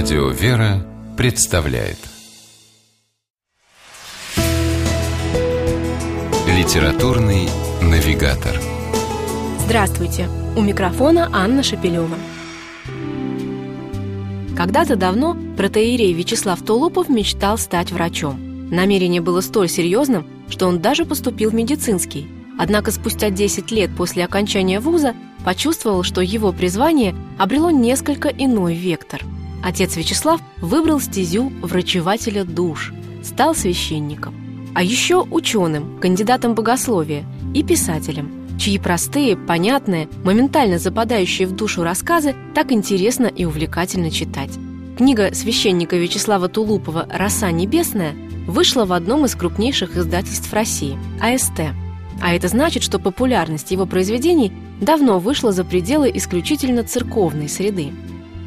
Радио «Вера» представляет Литературный навигатор Здравствуйте! У микрофона Анна Шапилева. Когда-то давно протеерей Вячеслав Тулупов мечтал стать врачом. Намерение было столь серьезным, что он даже поступил в медицинский. Однако спустя 10 лет после окончания вуза почувствовал, что его призвание обрело несколько иной вектор. Отец Вячеслав выбрал стезю врачевателя душ, стал священником. А еще ученым, кандидатом богословия и писателем, чьи простые, понятные, моментально западающие в душу рассказы так интересно и увлекательно читать. Книга священника Вячеслава Тулупова «Роса небесная» вышла в одном из крупнейших издательств России – АСТ. А это значит, что популярность его произведений давно вышла за пределы исключительно церковной среды.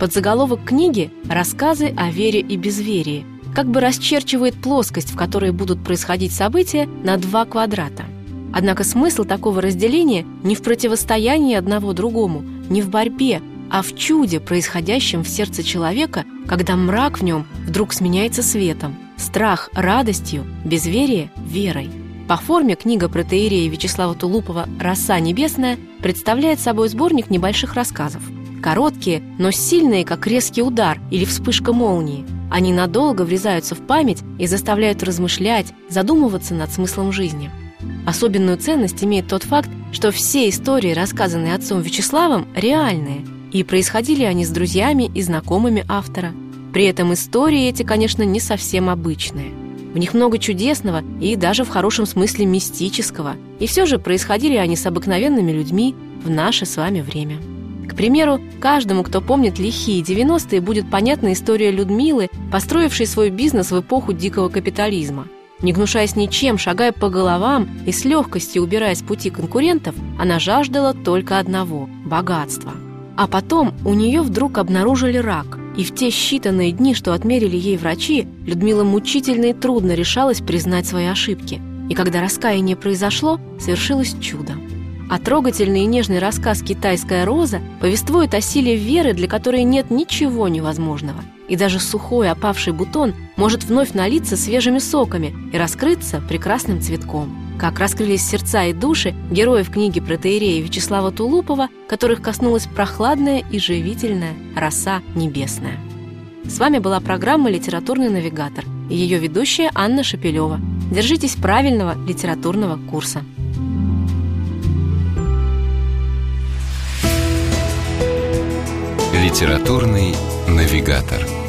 Под заголовок книги «Рассказы о вере и безверии» как бы расчерчивает плоскость, в которой будут происходить события, на два квадрата. Однако смысл такого разделения не в противостоянии одного другому, не в борьбе, а в чуде, происходящем в сердце человека, когда мрак в нем вдруг сменяется светом, страх – радостью, безверие – верой. По форме книга протеерея Вячеслава Тулупова «Роса небесная» представляет собой сборник небольших рассказов. Короткие, но сильные, как резкий удар или вспышка молнии. Они надолго врезаются в память и заставляют размышлять, задумываться над смыслом жизни. Особенную ценность имеет тот факт, что все истории, рассказанные отцом Вячеславом, реальные, и происходили они с друзьями и знакомыми автора. При этом истории эти, конечно, не совсем обычные – в них много чудесного и даже в хорошем смысле мистического. И все же происходили они с обыкновенными людьми в наше с вами время. К примеру, каждому, кто помнит лихие 90-е, будет понятна история Людмилы, построившей свой бизнес в эпоху дикого капитализма. Не гнушаясь ничем, шагая по головам и с легкостью убирая с пути конкурентов, она жаждала только одного – богатства. А потом у нее вдруг обнаружили рак, и в те считанные дни, что отмерили ей врачи, Людмила мучительно и трудно решалась признать свои ошибки. И когда раскаяние произошло, совершилось чудо. А трогательный и нежный рассказ «Китайская роза» повествует о силе веры, для которой нет ничего невозможного. И даже сухой опавший бутон может вновь налиться свежими соками и раскрыться прекрасным цветком как раскрылись сердца и души героев книги протеерея Вячеслава Тулупова, которых коснулась прохладная и живительная роса небесная. С вами была программа «Литературный навигатор» и ее ведущая Анна Шапилева. Держитесь правильного литературного курса. Литературный навигатор.